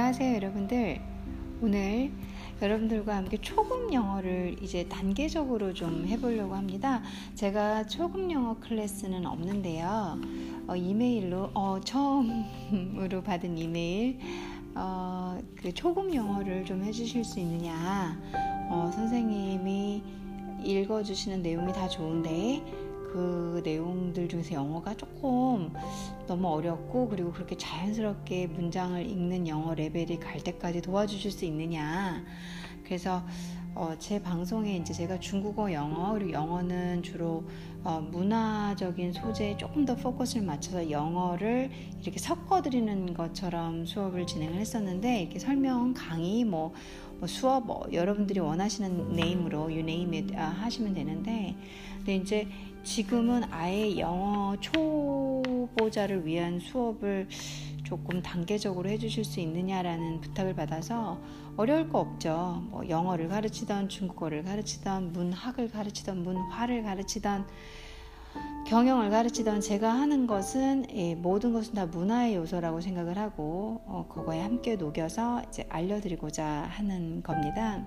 안녕하세요, 여러분들. 오늘 여러분들과 함께 초급 영어를 이제 단계적으로 좀 해보려고 합니다. 제가 초급 영어 클래스는 없는데요. 어, 이메일로 어, 처음으로 받은 이메일 어, 그 초급 영어를 좀 해주실 수 있느냐? 어, 선생님이 읽어주시는 내용이 다 좋은데 그 내용들 중에서 영어가 조금 너무 어렵고 그리고 그렇게 자연스럽게 문장을 읽는 영어 레벨이 갈 때까지 도와주실 수 있느냐. 그래서 어, 제 방송에 이제 제가 중국어, 영어 그리고 영어는 주로 어, 문화적인 소재에 조금 더 포커스를 맞춰서 영어를 이렇게 섞어 드리는 것처럼 수업을 진행을 했었는데 이렇게 설명 강의 뭐, 뭐 수업 뭐 여러분들이 원하시는 네임으로 it 아, 하시면 되는데 근데 이제 지금은 아예 영어 초보자를 위한 수업을 조금 단계적으로 해주실 수 있느냐라는 부탁을 받아서 어려울 거 없죠. 뭐 영어를 가르치던 중국어를 가르치던 문학을 가르치던 문화를 가르치던 경영을 가르치던 제가 하는 것은 예, 모든 것은 다 문화의 요소라고 생각을 하고 어, 그거에 함께 녹여서 이제 알려드리고자 하는 겁니다.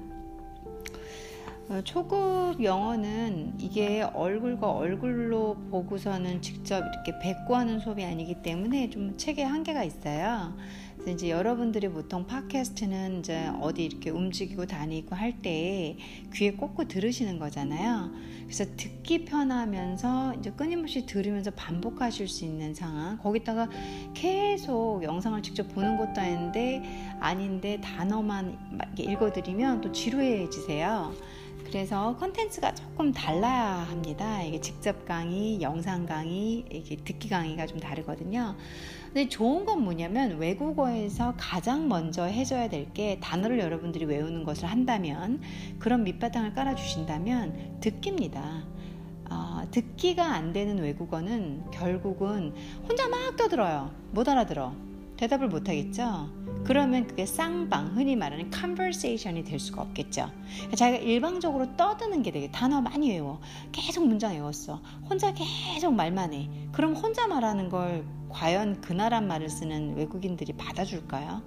어, 초급 영어는 이게 얼굴과 얼굴로 보고서는 직접 이렇게 뵙고 하는 수업이 아니기 때문에 좀 책에 한계가 있어요. 그래서 이제 여러분들이 보통 팟캐스트는 이제 어디 이렇게 움직이고 다니고 할 때 귀에 꽂고 들으시는 거잖아요. 그래서 듣기 편하면서 이제 끊임없이 들으면서 반복하실 수 있는 상황. 거기다가 계속 영상을 직접 보는 것도 아닌데 아닌데 단어만 읽어드리면 또 지루해지세요. 그래서 컨텐츠가 조금 달라야 합니다. 이게 직접 강의, 영상 강의, 이게 듣기 강의가 좀 다르거든요. 근데 좋은 건 뭐냐면 외국어에서 가장 먼저 해줘야 될 게 단어를 여러분들이 외우는 것을 한다면 그런 밑바탕을 깔아주신다면 듣기입니다. 어, 듣기가 안 되는 외국어는 결국은 혼자 막 떠들어요. 못 알아들어. 대답을 못 하겠죠? 그러면 그게 쌍방, 흔히 말하는 conversation이 될 수가 없겠죠. 자기가 일방적으로 떠드는 게 되게 단어 많이 외워. 계속 문장 외웠어. 혼자 계속 말만 해. 그럼 혼자 말하는 걸 과연 그 나라 말을 쓰는 외국인들이 받아줄까요?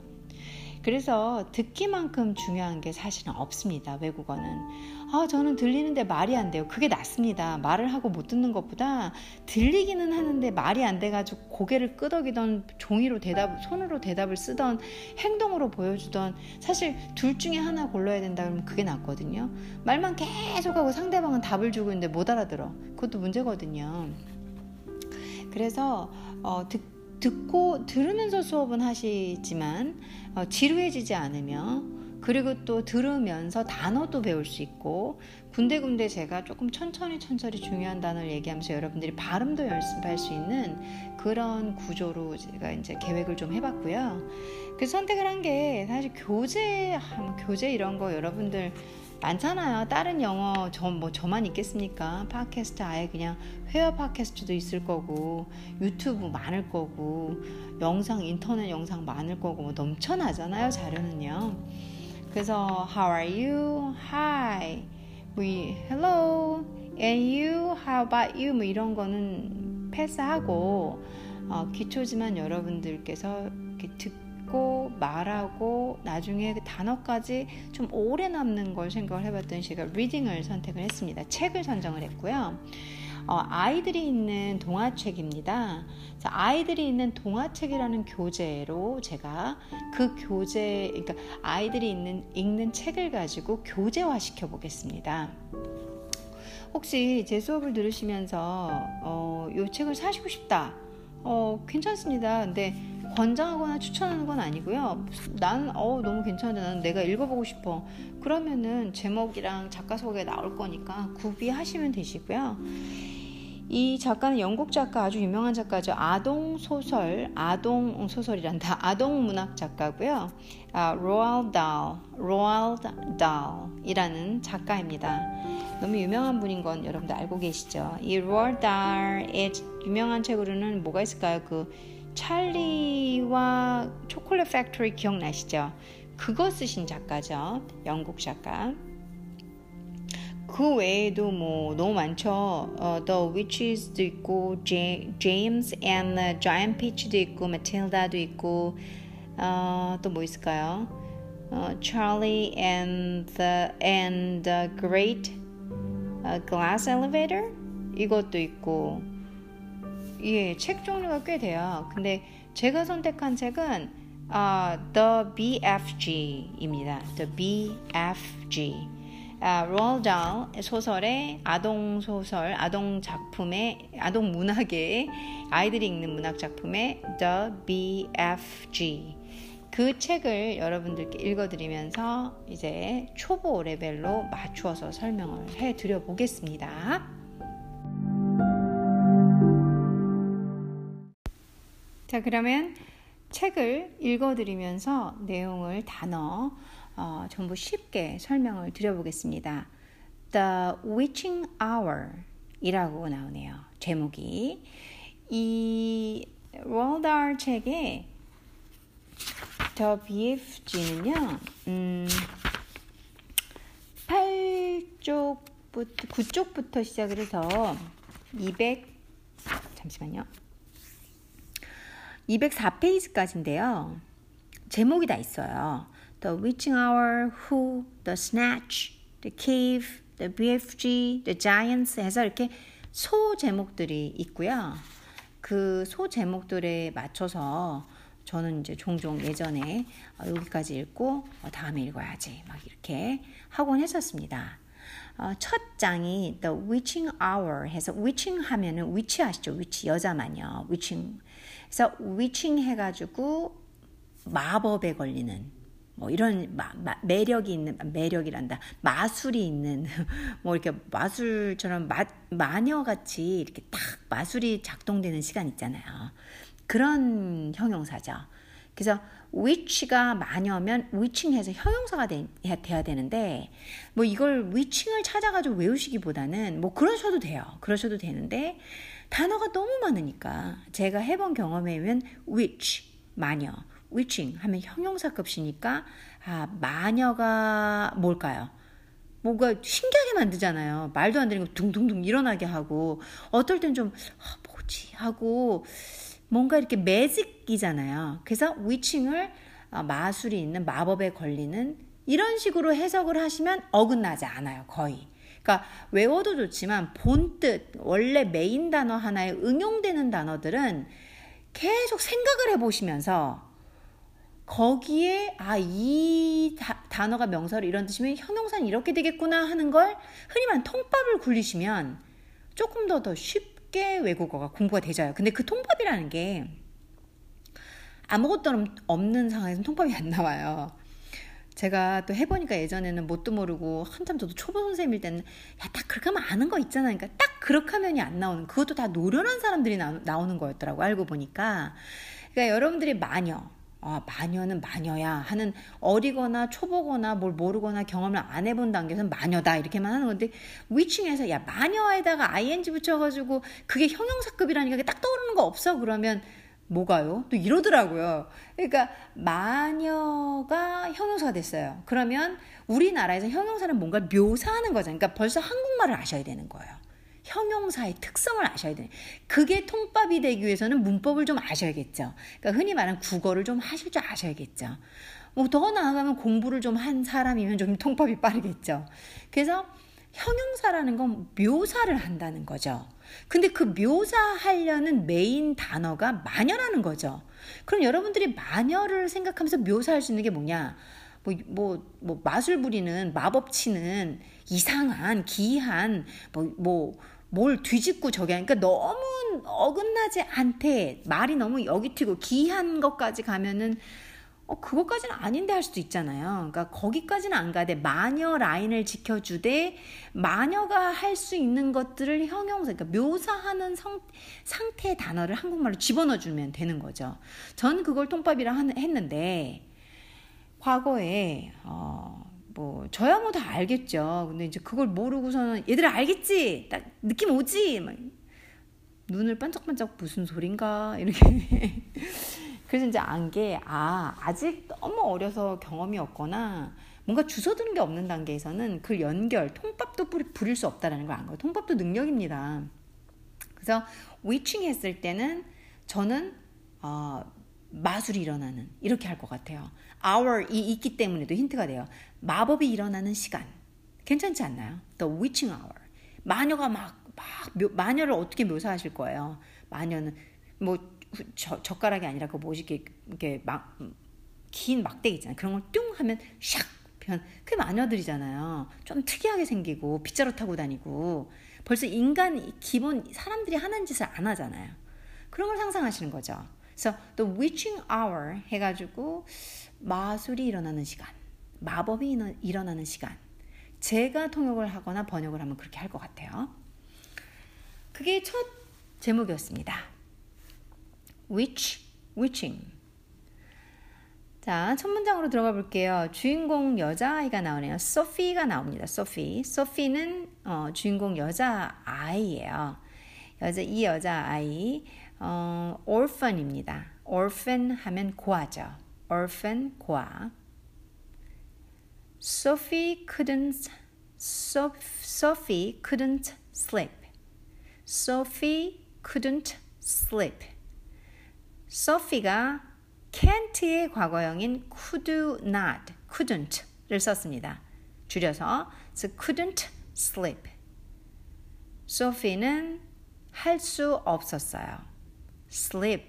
그래서 듣기만큼 중요한 게 사실은 없습니다. 외국어는. 아, 저는 들리는데 말이 안 돼요. 그게 낫습니다. 말을 하고 못 듣는 것보다 들리기는 하는데 말이 안 돼가지고 고개를 끄덕이던 종이로 대답, 손으로 대답을 쓰던 행동으로 보여주던 사실 둘 중에 하나 골라야 된다 그러면 그게 낫거든요. 말만 계속하고 상대방은 답을 주고 있는데 못 알아들어. 그것도 문제거든요. 그래서 어, 듣 듣고 들으면서 수업은 하시지만 어, 지루해지지 않으며 그리고 또 들으면서 단어도 배울 수 있고 군데군데 제가 조금 천천히 천천히 중요한 단어를 얘기하면서 여러분들이 발음도 연습할 수 있는 그런 구조로 제가 이제 계획을 좀 해봤고요. 그 선택을 한 게 사실 교재, 교재 이런 거 여러분들 많잖아요. 다른 영어 저 뭐 저만 있겠습니까? 팟캐스트 아예 그냥 회화 팟캐스트도 있을 거고 유튜브 많을 거고 영상 인터넷 영상 많을 거고 뭐 넘쳐나잖아요. 자료는요. 그래서 how are you? Hi. We hello. And you? How about you? 뭐 이런 거는 패스하고 어, 기초지만 여러분들께서 이렇게 듣 듣고 말하고 나중에 그 단어까지 좀 오래 남는 걸 생각을 해봤더니 제가 리딩을 선택을 했습니다. 책을 선정을 했고요. 어, 아이들이 있는 동화책입니다. 아이들이 있는 동화책이라는 교재로 제가 그 교재, 그러니까 아이들이 있는, 읽는 책을 가지고 교재화 시켜 보겠습니다. 혹시 제 수업을 들으시면서 어, 이 책을 사시고 싶다. 어, 괜찮습니다. 근데 권장하거나 추천하는 건 아니고요. 나는 어 너무 괜찮은데 나는 내가 읽어보고 싶어. 그러면은 제목이랑 작가 소개 나올 거니까 구비하시면 되시고요. 이 작가는 영국 작가 아주 유명한 작가죠. 아동 소설, 아동 소설이란다. 아동 문학 작가고요. 아, 로알 달, 로알 달이라는 작가입니다. 너무 유명한 분인 건 여러분들 알고 계시죠? 이 로알 달의 유명한 책으로는 뭐가 있을까요? 그 찰리와 초콜릿 factory 기억나시죠? 그거 쓰신 작가죠. 영국 작가. 그 외에도 뭐 너무 많죠. 어, The Witches도 있고, James and the Giant Peach도 있고, Matilda도 있고, 어, 또뭐 있을까요? 어, Charlie and the and the Great Glass Elevator 이것도 있고 예, 책 종류가 꽤 돼요. 근데 제가 선택한 책은 아, The BFG입니다. The BFG. 아, 로얼 달 소설의 아동 소설, 아동 작품의 아동 문학의 아이들이 읽는 문학 작품의 The BFG. 그 책을 여러분들께 읽어드리면서 이제 초보 레벨로 맞추어서 설명을 해 드려 보겠습니다. 자, 그러면 책을 읽어드리면서 내용을 단어 어, 전부 쉽게 설명을 드려보겠습니다. The Witching Hour 이라고 나오네요. 제목이. 이 월달 책에 The BFG는요, 음, 8쪽부터, 9쪽부터 시작을 해서 200, 잠시만요. 204페이지까지인데요. 제목이 다 있어요. The Witching Hour, Who, The Snatch, The Cave, The BFG, The Giants 해서 이렇게 소 제목들이 있고요. 그 소 제목들에 맞춰서 저는 이제 종종 예전에 어, 여기까지 읽고 어, 다음에 읽어야지 막 이렇게 하곤 했었습니다. 어, 첫 장이 The Witching Hour 해서 Witching 하면은 위치 아시죠? 위치 여자만요. Witching 그래서 위칭 해가지고 마법에 걸리는 뭐 이런 마, 마, 매력이 있는 매력이란다. 마술이 있는 뭐 이렇게 마술처럼 마, 마녀같이 이렇게 딱 마술이 작동되는 시간 있잖아요. 그런 형용사죠. 그래서 위치가 마녀면 위칭해서 형용사가 되, 돼야 되는데 뭐 이걸 위칭을 찾아가지고 외우시기보다는 뭐 그러셔도 돼요. 그러셔도 되는데 단어가 너무 많으니까 제가 해본 경험에 의하면 witch 마녀 witching 하면 형용사급이니까 아 마녀가 뭘까요? 뭔가 신기하게 만들잖아요. 말도 안 되는 거 둥둥둥 일어나게 하고 어떨 땐 좀 아, 뭐지 하고 뭔가 이렇게 매직이잖아요. 그래서 위칭을 아, 마술이 있는 마법에 걸리는 이런 식으로 해석을 하시면 어긋나지 않아요. 거의. 그러니까 외워도 좋지만 본뜻 원래 메인 단어 하나에 응용되는 단어들은 계속 생각을 해보시면서 거기에 아 이 단어가 명사로 이런 뜻이면 형용사는 이렇게 되겠구나 하는 걸 흔히 말하는 통밥을 굴리시면 조금 더더 쉽게 외국어가 공부가 되져요. 근데 그 통밥이라는 게 아무것도 없는 상황에서는 통밥이 안 나와요. 제가 또 해보니까 예전에는 뭣도 모르고 한참 저도 초보 선생님일 때는 야 딱 그렇게 하면 아는 거 있잖아 그러니까 딱 그렇게 하면이 안 나오는 그것도 다 노련한 사람들이 나, 나오는 거였더라고 알고 보니까 그러니까 여러분들이 마녀 아, 마녀는 마녀야 하는 어리거나 초보거나 뭘 모르거나 경험을 안 해본 단계에서는 마녀다 이렇게만 하는 건데 위층에서 야 마녀에다가 ing 붙여가지고 그게 형용사급이라니까 딱 떠오르는 거 없어 그러면 뭐가요? 또 이러더라고요. 그러니까 마녀가 형용사가 됐어요. 그러면 우리나라에서 형용사는 뭔가 묘사하는 거잖아요. 그러니까 벌써 한국말을 아셔야 되는 거예요. 형용사의 특성을 아셔야 돼요. 그게 통밥이 되기 위해서는 문법을 좀 아셔야겠죠. 그러니까 흔히 말하는 국어를 좀 하실 줄 아셔야겠죠. 뭐 더 나아가면 공부를 좀 한 사람이면 좀 통밥이 빠르겠죠. 그래서 형용사라는 건 묘사를 한다는 거죠. 근데 그 묘사하려는 메인 단어가 마녀라는 거죠. 그럼 여러분들이 마녀를 생각하면서 묘사할 수 있는 게 뭐냐? 뭐, 뭐, 뭐, 마술 부리는, 마법 치는, 이상한, 기이한, 뭐, 뭐, 뭘 뒤집고 저기 하니까 너무 어긋나지 않대. 말이 너무 여기 튀고 기이한 것까지 가면은 어, 그것까지는 아닌데 할 수도 있잖아요. 그러니까 거기까지는 안 가되 마녀 라인을 지켜주되 마녀가 할 수 있는 것들을 형용사, 그러니까 묘사하는 성, 상태의 단어를 한국말로 집어넣어 주면 되는 거죠. 전 그걸 통밥이라 했는데 과거에 어, 뭐 저야 뭐 다 알겠죠. 근데 이제 그걸 모르고서는 얘들아 알겠지? 딱 느낌 오지? 막 눈을 반짝반짝 무슨 소린가 이렇게 그래서 이제 안 게, 아, 아직 너무 어려서 경험이 없거나 뭔가 주워드는 게 없는 단계에서는 그 연결, 통밥도 부릴 수 없다라는 걸 안 거예요. 통밥도 능력입니다. 그래서 위칭 했을 때는 저는, 어, 마술이 일어나는 이렇게 할 것 같아요. Hour이 있기 때문에도 힌트가 돼요. 마법이 일어나는 시간. 괜찮지 않나요? The witching hour. 마녀가 막, 막, 묘, 마녀를 어떻게 묘사하실 거예요? 마녀는 뭐 저, 젓가락이 아니라 그 뭐지 이렇게, 이렇게 막, 긴 막대기 있잖아요. 그런 걸 뚱 하면 샥 변. 그게 마녀들이잖아요. 좀 특이하게 생기고 빗자루 타고 다니고 벌써 인간 기본 사람들이 하는 짓을 안 하잖아요. 그런 걸 상상하시는 거죠. 그래서 the witching hour 해가지고 마술이 일어나는 시간, 마법이 일어나는 시간. 제가 통역을 하거나 번역을 하면 그렇게 할 것 같아요. 그게 첫 제목이었습니다. witch, witching. 자, 첫 문장으로 들어가 볼게요. 주인공 여자아이가 나오네요. 소피가 나옵니다. 소피. 소피는 어, 주인공 여자아이예요. 여자, 이 여자아이, 어, orphan입니다. orphan 하면 고아죠. orphan, 고아. Sophie couldn't, Sophie couldn't sleep. Sophie couldn't sleep. 소피가 can't의 과거형인 could not, couldn't를 썼습니다. 줄여서 so couldn't sleep. 소피는 할 수 없었어요. Sleep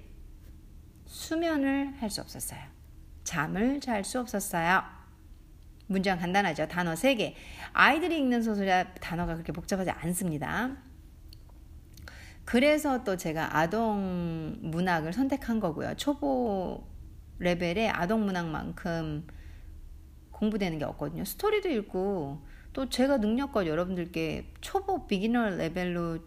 수면을 할 수 없었어요. 잠을 잘 수 없었어요. 문장 간단하죠. 단어 3개. 아이들이 읽는 소설이라 단어가 그렇게 복잡하지 않습니다. 그래서 또 제가 아동 문학을 선택한 거고요. 초보 레벨의 아동 문학만큼 공부되는 게 없거든요. 스토리도 읽고 또 제가 능력껏 여러분들께 초보 비기너 레벨로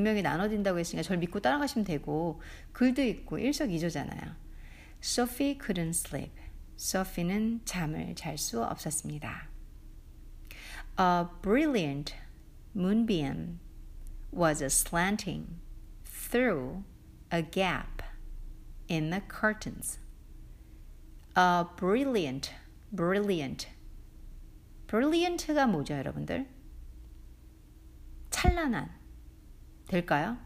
분명히 나눠진다고 했으니까 저를 믿고 따라가시면 되고 글도 있고 일석이조잖아요. Sophie couldn't sleep. 소피는 잠을 잘 수 없었습니다. A brilliant moonbeam was slanting through a gap in the curtains. A brilliant, brilliant. brilliant가 뭐죠, 여러분들? 찬란한. 될까요?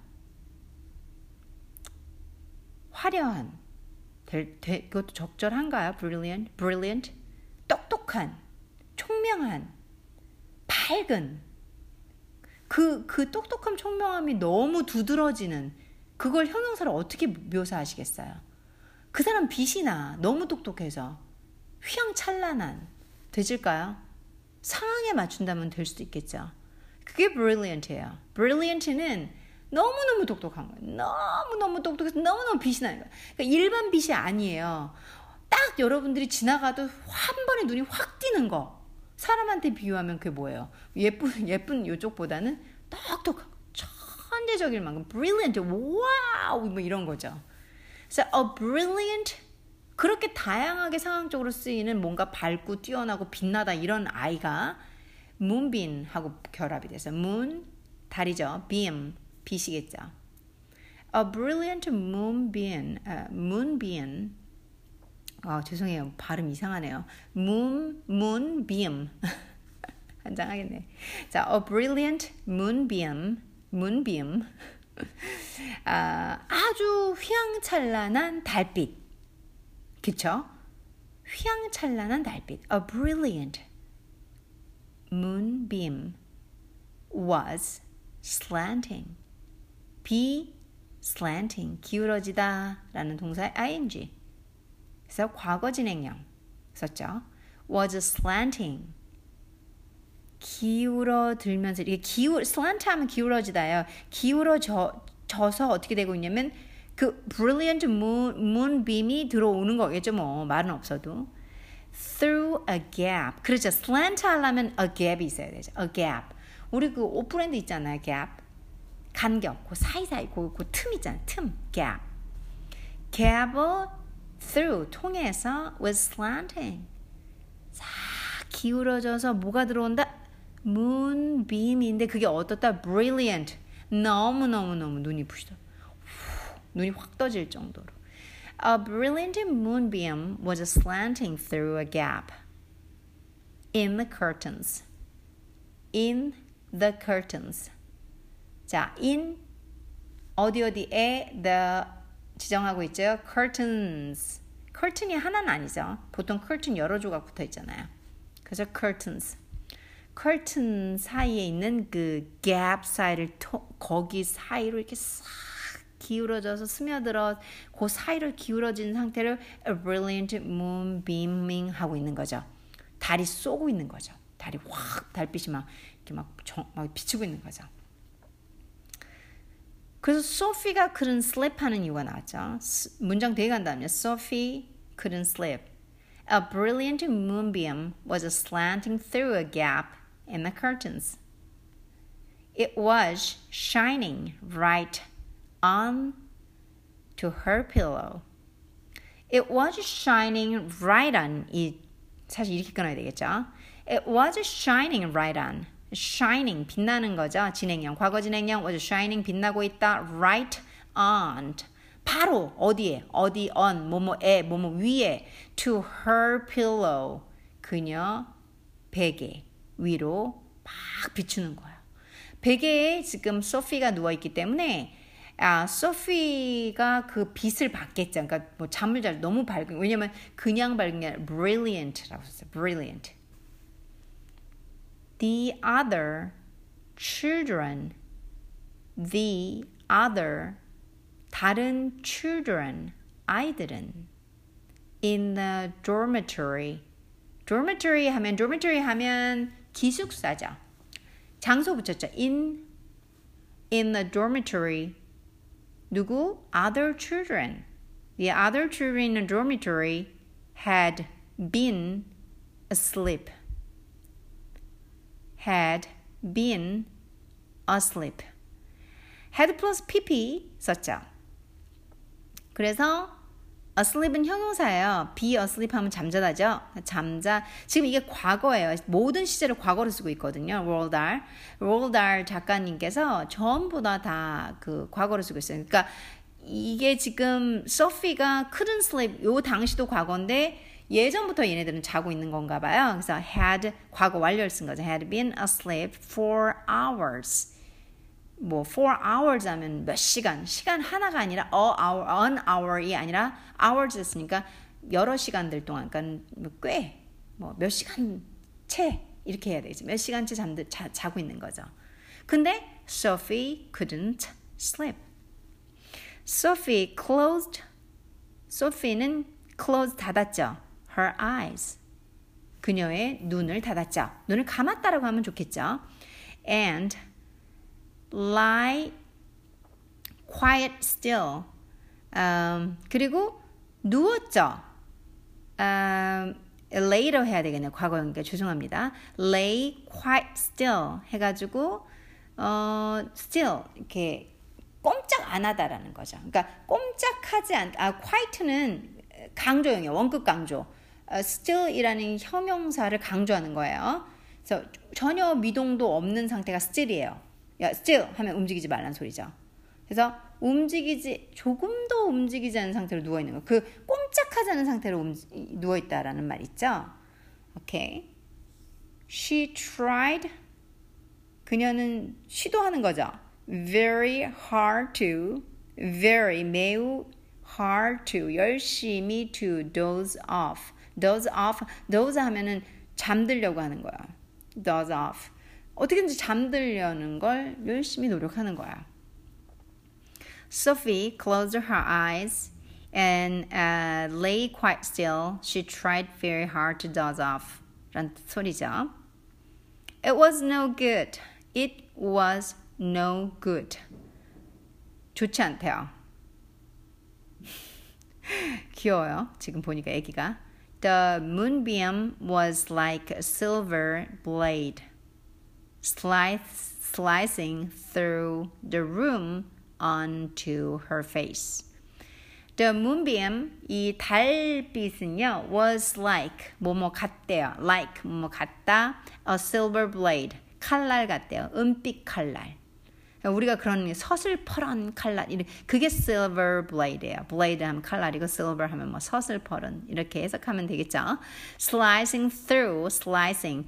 화려한. 될, 되, 그것도 적절한가요? brilliant, brilliant. 똑똑한, 총명한, 밝은. 그, 그 똑똑함, 총명함이 너무 두드러지는 그걸 형용사로 어떻게 묘사하시겠어요? 그 사람 빛이 나. 너무 똑똑해서. 휘황찬란한. 되질까요? 상황에 맞춘다면 될 수도 있겠죠. 그게 brilliant예요. brilliant는 너무너무 똑똑한 거예요. 너무너무 똑똑해서 너무너무 빛이 나는 거예요. 그러니까 일반 빛이 아니에요. 딱 여러분들이 지나가도 한 번에 눈이 확 띄는 거. 사람한테 비유하면 그게 뭐예요? 예쁜, 예쁜 요쪽보다는 똑똑하고 천재적일 만큼 brilliant, 와우! 뭐 이런 거죠. 그래서 a brilliant, 그렇게 다양하게 상황적으로 쓰이는 뭔가 밝고 뛰어나고 빛나다 이런 아이가 moonbeam하고 결합이 돼서 moon, 달이죠. beam, 빛이겠죠. A brilliant moonbeam, uh, moonbeam. 아, 죄송해요. 발음 이상하네요. moon, moonbeam. 한장하겠네. 자, a brilliant moonbeam, moonbeam. 아, 아주 휘황찬란한 달빛. 그쵸? 휘황찬란한 달빛. A brilliant moonbeam was slanting. be slanting 기울어지다 라는 동사의 ing 그래서 과거 진행형 썼죠. was slanting 기울어들면서 이게 기울 slant 하면 기울어지다요. 기울어져 져서 어떻게 되고 있냐면 그 brilliant moon, moonbeam이 들어오는 거겠죠. 뭐 말은 없어도 through a gap. 그렇죠. slant 하려면 a gap이 있어야 되죠. a gap. 우리 그옷 브랜드 있잖아요. gap. 간격, 그 사이사이, 그, 그 틈 있잖아요. 틈, gap. gap을 through, 통해서 was slanting. 싹 기울어져서 뭐가 들어온다? moonbeam인데 그게 어떻다? brilliant. 너무너무너무 눈이 부시다. 눈이 확 떠질 정도로. A brilliant moonbeam was slanting through a gap in the curtains. In the curtains. 자, in 어디 어디에 the 지정하고 있죠. curtains. curtain이 하나는 아니죠. 보통 curtain 여러 조각 붙어 있잖아요. 그래서 curtains. curtain 사이에 있는 그 gap 사이를 토, 거기 사이로 이렇게 싹 기울어져서 스며들어 그 사이를 기울어진 상태를 a brilliant moon beaming 하고 있는 거죠. 달이 쏘고 있는 거죠. 달이 확 달빛이 막 이렇게 막, 정, 막 비치고 있는 거죠. 그래서 소피가 couldn't sleep 하는 이유가 나왔죠. 문장 되게 간단하면 Sophie couldn't sleep. A brilliant moonbeam was slanting through a gap in the curtains. It was shining right on to her pillow. It was shining right on. 이 사실 이렇게 끊어야 되겠죠. It was shining right on. shining 빛나는 거죠. 진행형 과거 진행형 was shining 빛나고 있다. right on 바로 어디에 어디 on 뭐뭐에 뭐뭐 위에 to her pillow 그녀 베개 위로 막 비추는 거예요. 베개에 지금 소피가 누워 있기 때문에 아, 소피가 그 빛을 받겠죠. 그러니까 뭐 잠을 잘 너무 밝은 왜냐면 그냥 밝은 게 아니라 brilliant라고 썼어요. brilliant. The other children. The other 다른 children 아이들은 in the dormitory. dormitory 하면 dormitory 하면 기숙사죠. 장소 붙였죠. in in the dormitory 누구? other children. The other children in the dormitory had been asleep. had been asleep. had plus pp 썼죠. 그래서 asleep은 형용사예요. be asleep 하면 잠자다죠. 잠자. 지금 이게 과거예요. 모든 시제를 과거로 쓰고 있거든요. Roald Dahl. Roald Dahl 작가님께서 전부 다그 과거로 쓰고 있어요. 그러니까 이게 지금 소피가 couldn't sleep 요 당시도 과거인데 예전부터 얘네들은 자고 있는 건가 봐요. 그래서 had 과거 완료를 쓴 거죠. had been asleep for hours. 뭐 four hours 하면 몇 시간, 시간 하나가 아니라 a hour, an hour이 아니라 hours 했으니까 여러 시간들 동안, 그러니까 꽤 뭐 몇 시간 채 이렇게 해야 되겠지. 몇 시간째 잠들 자, 자고 있는 거죠. 근데 Sophie couldn't sleep. Sophie closed. Sophie는 closed 닫았죠. Her eyes. 그녀의 눈을 닫았죠. 눈을 감았다라고 하면 좋겠죠. And lie quiet still. Um, 그리고 누웠죠. Um, later 해야 되겠네요. 과거형이니까 죄송합니다. lay quite still 해가지고 어, still 이렇게 꼼짝 안 하다라는 거죠. 그러니까 꼼짝하지 않. 아, quiet는 강조형이에요. 원급 강조. 어, still이라는 형용사를 강조하는 거예요. 그래서 전혀 미동도 없는 상태가 still이에요. 야, still 하면 움직이지 말란 소리죠. 그래서 움직이지 조금도 움직이지 않은 상태로 누워 있는 거. 그 꼼짝하지 않은 상태로 누워 있다라는 말 있죠. 오케이. She tried. 그녀는 시도하는 거죠. Very hard to. Very 매우 hard to 열심히 to doze off. doze off. doze 하면은 잠들려고 하는 거야. doze off. 어떻게든지 잠들려는 걸 열심히 노력하는 거야. Sophie closed her eyes and uh, lay quite still. She tried very hard to doze off. 란 소리죠. It was no good. It was no good. 좋지 않대요. 귀여워요. 지금 보니까 애기가. The moonbeam was like a silver blade. slice, slicing through the room onto her face. The moonbeam, 이 달빛은요, was like, 뭐뭐 같대요. like, 뭐뭐 같다. A silver blade, 칼날 같대요. 은빛 칼날. 우리가 그런 서슬퍼런 칼날, 그게 silver blade예요. blade 하면 칼날이고 silver 하면 뭐 서슬퍼런 이렇게 해석하면 되겠죠. slicing through, slicing.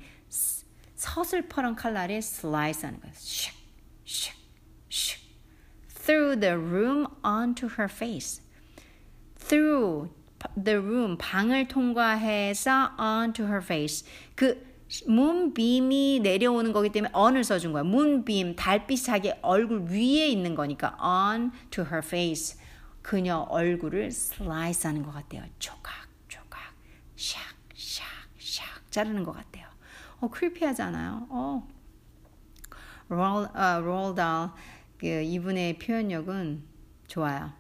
서슬퍼런 칼날에 슬라이스 하는 거예요. 슉, 슉, 슉. Through the room onto her face. through the room 방을 통과해서 onto her face 그 문빔이 내려오는 거기 때문에 on을 써준 거야. 문빔, 달빛이 자기 얼굴 위에 있는 거니까 on to her face. 그녀 얼굴을 슬라이스 하는 것 같대요. 조각, 조각, 샥, 샥, 샥 자르는 것 같대요. 어, 크리피하잖아요. 어. 롤, 어, 롤달 그 이분의 표현력은 좋아요.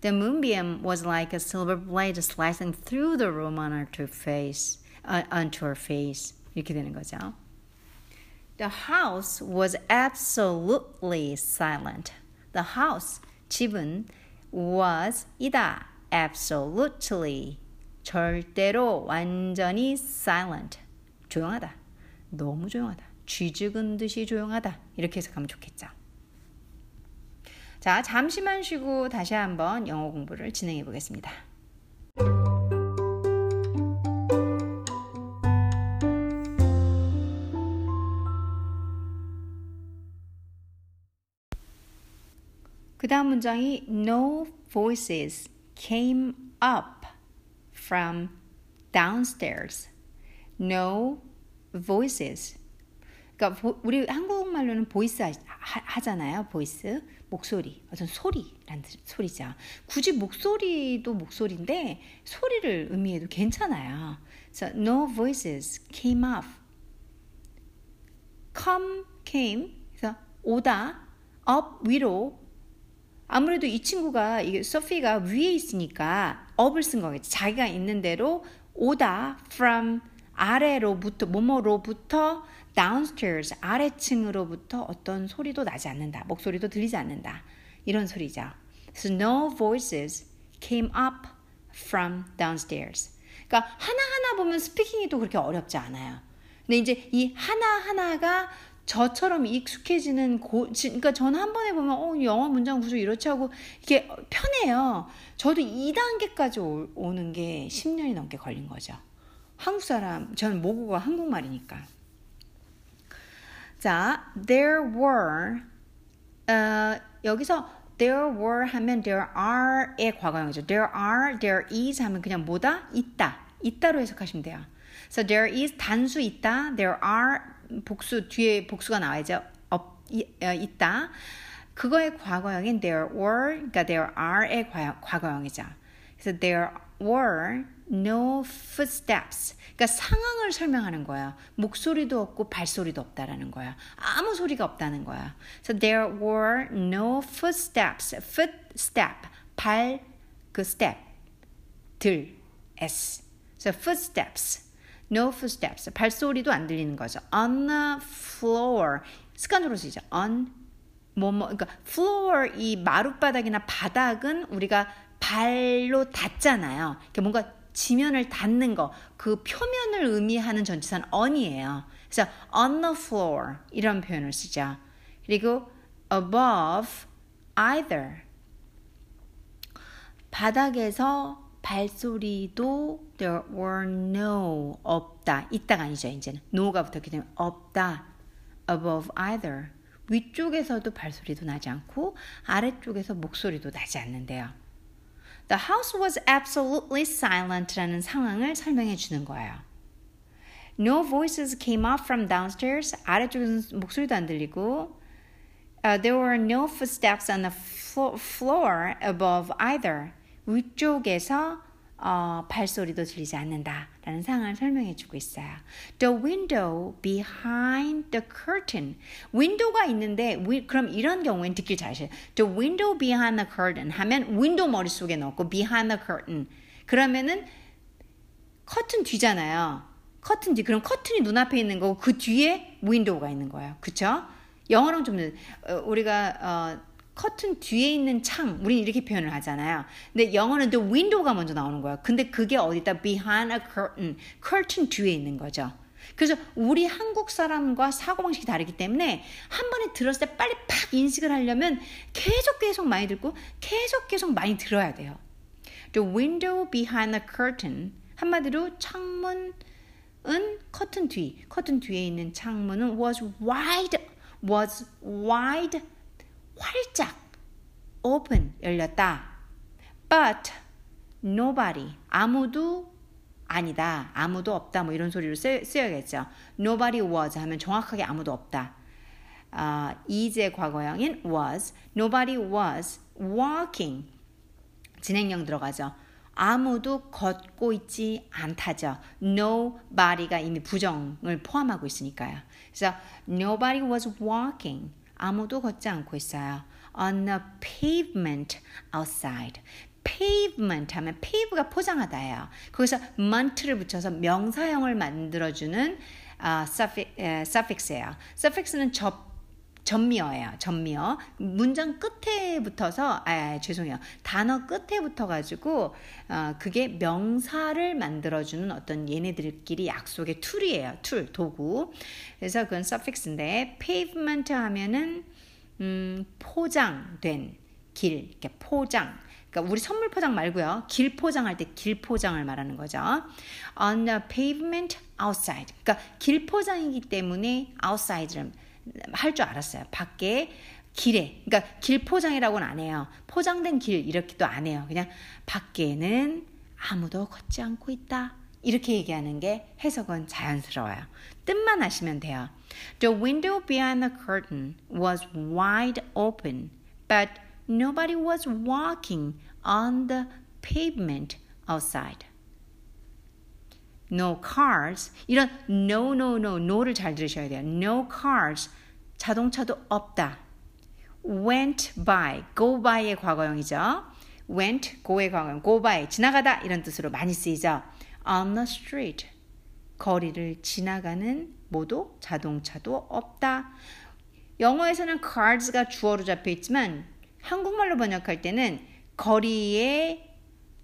The moonbeam was like a silver blade slicing through the room on her face, uh, onto her face. 이렇게 되는 거죠. The house was absolutely silent. The house, 집은 was 이다. absolutely 절대로 완전히 silent 조용하다. 너무 조용하다. 쥐죽은 듯이 조용하다. 이렇게 해석하면 좋겠죠. 자, 잠시만 쉬고 다시 한번 영어 공부를 진행해 보겠습니다. 그 다음 문장이 No voices came up from downstairs. No voices. 그러니까 우리 한국말로는 voice 하, 잖아요 voice. 목소리. 어떤 소리란 소리죠. 굳이 목소리도 목소리인데 소리를 의미해도 괜찮아요. So no voices came up. come came 그래서 오다 up 위로 아무래도 이 친구가 이게 소피가 위에 있으니까 up을 쓴 거겠지. 자기가 있는 대로 오다 from 아래로부터 뭐뭐로부터 downstairs 아래층으로부터 어떤 소리도 나지 않는다. 목소리도 들리지 않는다. 이런 소리죠. So no voices came up from downstairs. 그러니까 하나하나 보면 스피킹이 또 그렇게 어렵지 않아요. 근데 이제 이 하나하나가 저처럼 익숙해지는 고, 그러니까 저는 한 번에 보면 어, 영어 문장 구조 이렇지 하고 이게 편해요. 저도 2단계까지 오, 오는 게 10년이 넘게 걸린 거죠. 한국 사람, 저는 모국어가 한국말이니까. 자, there were 어, 여기서 there were 하면 there are의 과거형이죠. there are, there is 하면 그냥 뭐다? 있다. 있다로 해석하시면 돼요. So there is 단수 있다. There are 복수 뒤에 복수가 나와야죠. 어, 있다. 그거의 과거형인 there were, 그러니까 there are의 과거형이죠. 그래서 there were no footsteps. 그러니까 상황을 설명하는 거야. 목소리도 없고 발소리도 없다라는 거야. 아무 소리가 없다는 거야. So there were no footsteps. footstep 발 그 step 들 s. So footsteps. No footsteps. 발소리도 안 들리는 거죠. On the floor. 습관으로 쓰이죠. On 뭐뭐 그러니까 floor 이 마룻바닥이나 바닥은 우리가 발로 닿잖아요. 그러니까 뭔가 지면을 닿는 거, 그 표면을 의미하는 전치사는 on이에요. 그래서 on the floor 이런 표현을 쓰죠. 그리고 above either 바닥에서 발소리도 there were no 없다 있다가 아니죠 이제는 no가 붙었기 때문에 없다 above either 위쪽에서도 발소리도 나지 않고 아래쪽에서 목소리도 나지 않는데요. The house was absolutely silent라는 상황을 설명해 주는 거예요. No voices came up from downstairs. 아래쪽에서 목소리도 안 들리고 uh, There were no footsteps on the floor above either. 위쪽에서 어, 발소리도 들리지 않는다라는 상황을 설명해 주고 있어요. The window behind the curtain. window가 있는데 위, 그럼 이런 경우엔 끊길 잘하셔요. The window behind the curtain 하면 window 머릿속에 넣고 behind the curtain. 그러면은 커튼 뒤잖아요. 커튼 뒤. 그럼 커튼이 눈앞에 있는 거고 그 뒤에 window가 있는 거예요. 그쵸? 영어랑 좀 어, 우리가 어, 커튼 뒤에 있는 창, 우린 이렇게 표현을 하잖아요. 근데 영어는 the window가 먼저 나오는 거야. 근데 그게 어디다 behind a curtain, curtain 뒤에 있는 거죠. 그래서 우리 한국 사람과 사고방식이 다르기 때문에 한 번에 들었을 때 빨리 팍 인식을 하려면 계속 계속 많이 듣고 계속 계속 많이 들어야 돼요. The window behind the curtain 한마디로 창문은 커튼 뒤, 커튼 뒤에 있는 창문은 was wide, was wide 활짝 open 열렸다. But nobody 아무도 아니다. 아무도 없다. 뭐 이런 소리로 쓰, 쓰여야겠죠. nobody was 하면 정확하게 아무도 없다. 어, is의 과거형인 was. nobody was walking. 진행형 들어가죠. 아무도 걷고 있지 않다죠. nobody가 이미 부정을 포함하고 있으니까요. 그래서 nobody was walking. 아무도 걷지 않고 있어요. on the pavement outside. pavement 하면 pave가 포장하다예요. 거기서 mont를 붙여서 명사형을 만들어주는 어, suffix, 예요 suffix는 접 전미어예요. 전미어. 문장 끝에 붙어서 아, 아 죄송해요. 단어 끝에 붙어 가지고 어, 그게 명사를 만들어 주는 어떤 얘네들끼리 약속의 tool이에요. tool, 도구. 그래서 그건 suffix인데 pavement 하면은 음, 포장된 길, 이렇게 포장. 그러니까 우리 선물 포장 말고요. 길 포장할 때 길 포장을 말하는 거죠. On the pavement outside. 그러니까 길 포장이기 때문에 outside를 할 줄 알았어요. 밖에 길에, 그러니까 길 포장이라고는 안 해요. 포장된 길 이렇게도 안 해요. 그냥 밖에는 아무도 걷지 않고 있다. 이렇게 얘기하는 게 해석은 자연스러워요. 뜻만 아시면 돼요. The window behind the curtain was wide open, but nobody was walking on the pavement outside. No cars. 이런 no, no, no, no를 잘 들으셔야 돼요. No cars. 자동차도 없다. went by, go by의 과거형이죠. went, go의 과거형, go by, 지나가다 이런 뜻으로 많이 쓰이죠. on the street, 거리를 지나가는 모두 자동차도 없다. 영어에서는 cars가 주어로 잡혀 있지만 한국말로 번역할 때는 거리에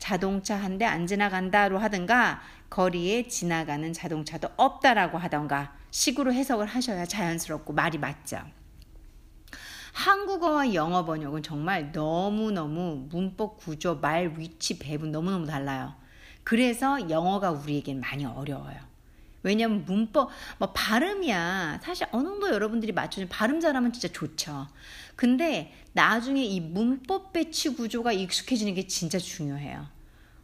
자동차 한 대 안 지나간다로 하든가 거리에 지나가는 자동차도 없다라고 하던가 식으로 해석을 하셔야 자연스럽고 말이 맞죠. 한국어와 영어 번역은 정말 너무너무 문법 구조, 말 위치, 배분 너무너무 달라요. 그래서 영어가 우리에겐 많이 어려워요. 왜냐면 문법, 뭐 발음이야. 사실 어느 정도 여러분들이 맞추는 발음 잘하면 진짜 좋죠. 근데 나중에 이 문법 배치 구조가 익숙해지는 게 진짜 중요해요.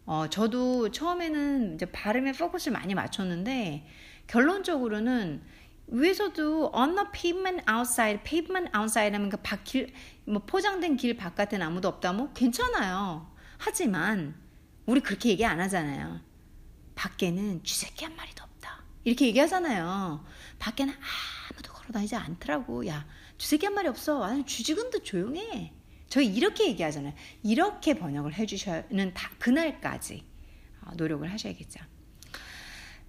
어, 저도 처음에는 이제 발음에 포커스를 많이 맞췄는데 결론적으로는 위에서도 on the pavement outside, pavement outside 하면 그 밖길, 뭐 포장된 길 바깥엔 아무도 없다, 뭐 괜찮아요. 하지만 우리 그렇게 얘기 안 하잖아요. 밖에는 쥐새끼 한 마리도 없다. 이렇게 얘기하잖아요. 밖에는 아무도 걸어다니지 않더라고. 야, 쥐새끼 한 마리 없어. 아니, 쥐지금도 조용해. 저희 이렇게 얘기하잖아요. 이렇게 번역을 해주셔는 다 그날까지 어, 노력을 하셔야겠죠.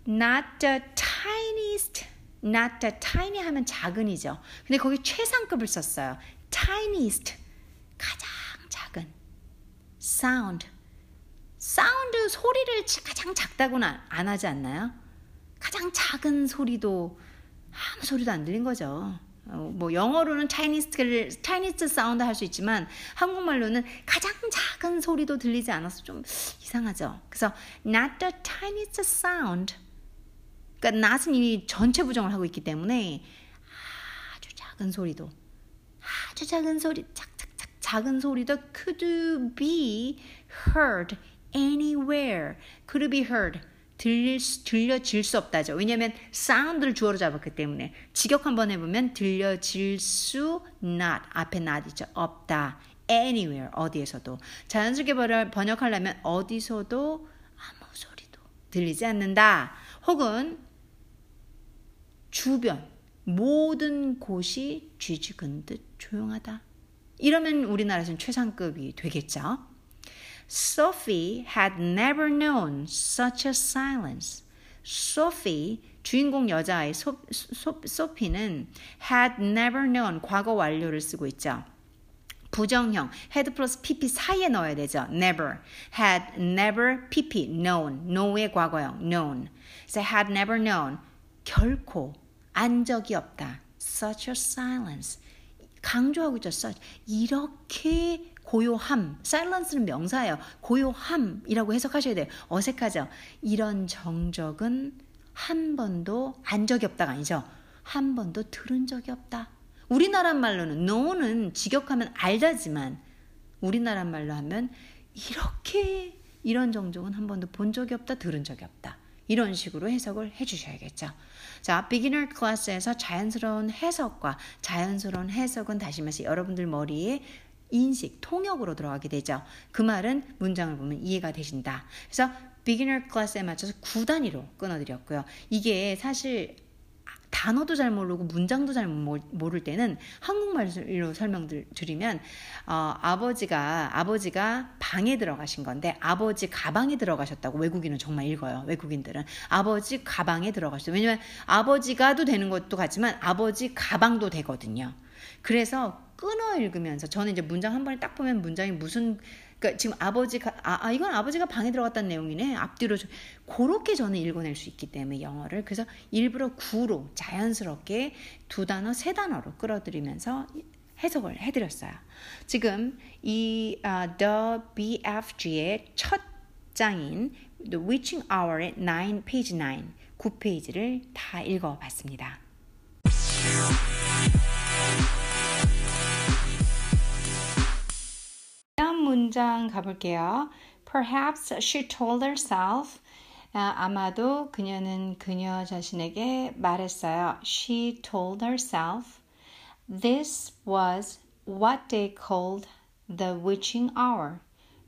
Not the tiniest, not the tiny 하면 작은이죠. 근데 거기 최상급을 썼어요. tiniest, 가장 작은. sound, sound 소리를 가장 작다고는 안 하지 않나요? 가장 작은 소리도 아무 소리도 안 들린 거죠. 어, 뭐 영어로는 차이니스를 차이니스 사운드 할 수 있지만 한국말로는 가장 작은 소리도 들리지 않아서 좀 이상하죠. 그래서 not the tiniest sound. 그러니까 not은 이미 전체 부정을 하고 있기 때문에 아주 작은 소리도 아주 작은 소리 착착착 작은 소리도 could be heard anywhere. could be heard. 들릴 수, 들려질 수 없다죠. 왜냐하면 사운드를 주어로 잡았기 때문에 직역 한번 해보면 들려질 수 not 앞에 not이죠. 없다. anywhere 어디에서도 자연스럽게 번역하려면 어디서도 아무 소리도 들리지 않는다. 혹은 주변 모든 곳이 쥐죽은 듯 조용하다. 이러면 우리나라에서는 최상급이 되겠죠. Sophie had never known such a silence. Sophie, 주인공 소, 소피는 had never known 과거 완료를 쓰고 있죠. 부정형 had 플러스 pp 사이에 넣어야 되죠. never had never pp known know의 과거형 known. 그래서 had never known 결코 안 적이 없다. such a silence 강조하고 있죠. such 이렇게 고요함, silence는 명사예요. 고요함이라고 해석하셔야 돼요. 어색하죠? 이런 정적은 한 번도 안 적이 없다가 아니죠. 한 번도 들은 적이 없다. 우리나라 말로는 know는 직역하면 알다지만 우리나라 말로 하면 이렇게 이런 정적은 한 번도 본 적이 없다, 들은 적이 없다. 이런 식으로 해석을 해 주셔야겠죠. 자, 비기너 클래스에서 자연스러운 해석과 자연스러운 해석은 다시 말해서 여러분들 머리에 인식, 통역으로 들어가게 되죠. 그 말은 문장을 보면 이해가 되신다. 그래서 비기너 클래스에 맞춰서 9단위로 끊어드렸고요. 이게 사실 단어도 잘 모르고 문장도 잘 모를 때는 한국말로 설명드리면 어, 아버지가 아버지가 방에 들어가신 건데 아버지 가방에 들어가셨다고 외국인은 정말 읽어요. 외국인들은 아버지 가방에 들어가셨어요. 왜냐면 아버지가도 되는 것도 같지만 아버지 가방도 되거든요. 그래서 끊어 읽으면서 저는 이제 문장 한 번에 딱 보면 문장이 무슨 그러니까 지금 아버지가 아, 아 이건 아버지가 방에 들어갔다는 내용이네 앞뒤로 좀 그렇게 저는 읽어낼 수 있기 때문에 영어를 그래서 일부러 구로 자연스럽게 두 단어 세 단어로 끌어들이면서 해석을 해드렸어요. 지금 이 uh, The BFG의 첫 장인 The Witching Hour의 9 페이지 9 9페이지를 다 읽어봤습니다. 문장 가볼게요. Perhaps she told herself. 아, 아마도 그녀는 그녀 자신에게 말했어요. She told herself. This was what they called the witching hour.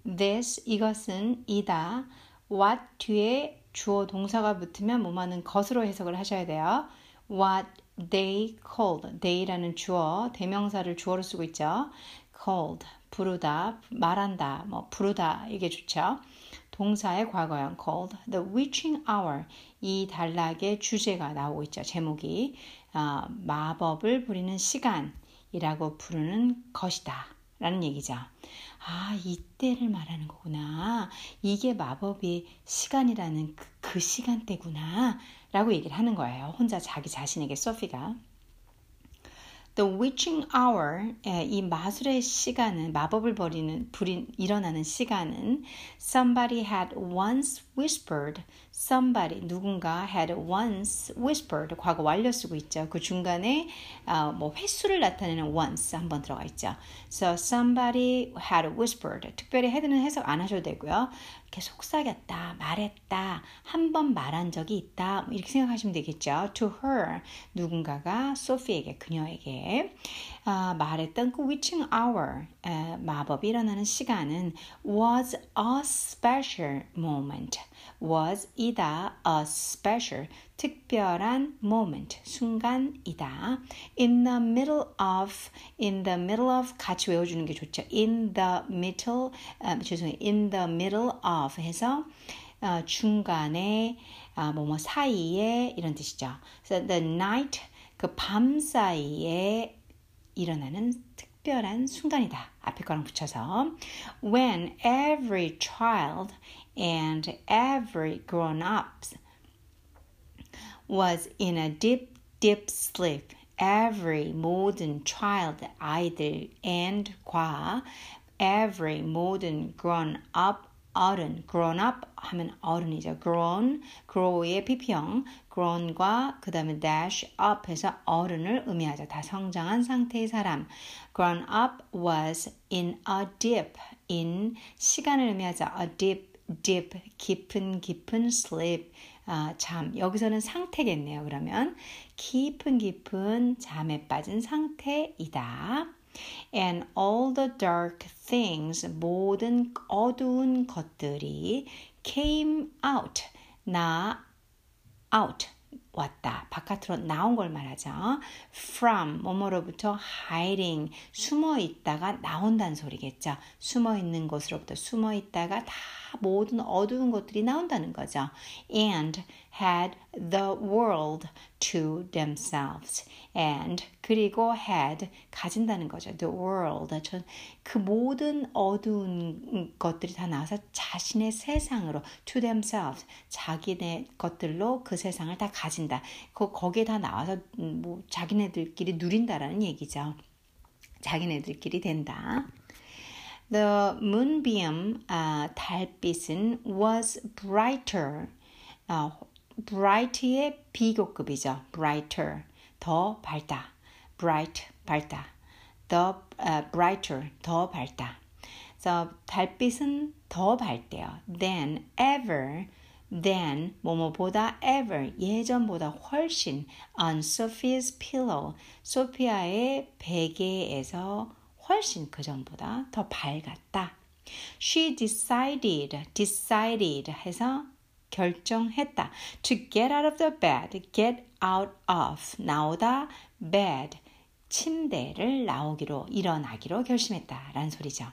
This 이것은 이다. What 뒤에 주어 동사가 붙으면 뭐하는 것으로 해석을 하셔야 돼요. What they called. they라는 주어, 대명사를 주어로 쓰고 있죠. called. 부르다, 말한다, 뭐 부르다 이게 좋죠. 동사의 과거형 called the witching hour 이 단락의 주제가 나오고 있죠. 제목이 어, 마법을 부리는 시간이라고 부르는 것이다. 라는 얘기죠. 아, 이때를 말하는 거구나. 이게 마법의 시간이라는 그, 그 시간대구나. 라고 얘기를 하는 거예요. 혼자 자기 자신에게 소피가. The witching hour, 이 마술의 시간은 마법을 벌이는 불인 일어나는 시간은 somebody had once whispered, somebody 누군가 had once whispered 과거 완료 쓰고 있죠. 그 중간에 어, 뭐 횟수를 나타내는 once 한번 들어가 있죠. So somebody had whispered. 특별히 헤드는 해석 안 하셔도 되고요. 이렇게 속삭였다, 말했다, 한 번 말한 적이 있다, 뭐 이렇게 생각하시면 되겠죠. To her, 누군가가 소피에게, 그녀에게 아, 말했던 그 witching hour, 에, 마법이 일어나는 시간은 was a special moment. Was 이다, a special, 특별한 moment, 순간이다. In the middle of, in the middle of 같이 외워주는 게 좋죠. In the middle, 아, 죄송해요. In the middle of 해서 어, 중간에 아, 뭐뭐 사이에 이런 뜻이죠. So the night 그 밤 사이에 일어나는 특별한 순간이다. 앞에 거랑 붙여서 when every child and every grown-up was in a deep, deep sleep. Every 모든 child 아이들 and 과 every 모든 grown-up 어른, grown up 하면 어른이죠. grown, grow의 pp형, grown과 그 다음에 dash up 해서 어른을 의미하죠. 다 성장한 상태의 사람. grown up was in a deep, in 시간을 의미하죠. a deep, deep, 깊은 깊은 sleep. 아, 잠. 여기서는 상태겠네요. 그러면 깊은 깊은 잠에 빠진 상태이다. And all the dark things, 모든 어두운 것들이 came out, 나 out, 왔다. 바깥으로 나온 걸 말하죠. from, 뭐뭐로부터 hiding, 숨어 있다가 나온다는 소리겠죠. 숨어 있는 곳으로부터 숨어 있다가 다 모든 어두운 것들이 나온다는 거죠. And had the world to themselves. And 그리고 had 가진다는 거죠. The world. 그 모든 어두운 것들이 다 나와서 자신의 세상으로 to themselves. 자기네 것들로 그 세상을 다 가진다. 그 거기에 다 나와서 뭐 자기네들끼리 누린다라는 얘기죠. 자기네들끼리 된다. The moonbeam, uh, 달빛은 was brighter. Uh, bright의 비교급이죠. brighter, 더 밝다. bright, 밝다. the uh, brighter, 더 밝다. 그래서 달빛은 더 밝대요. than ever than 뭐뭐보다 ever 예전보다 훨씬 on Sophia's pillow 소피아의 베개에서 훨씬 그 전보다 더 밝았다. She decided, decided 해서 결정했다. To get out of the bed, get out of 나오다 bed 침대를 나오기로 일어나기로 결심했다 라는 소리죠.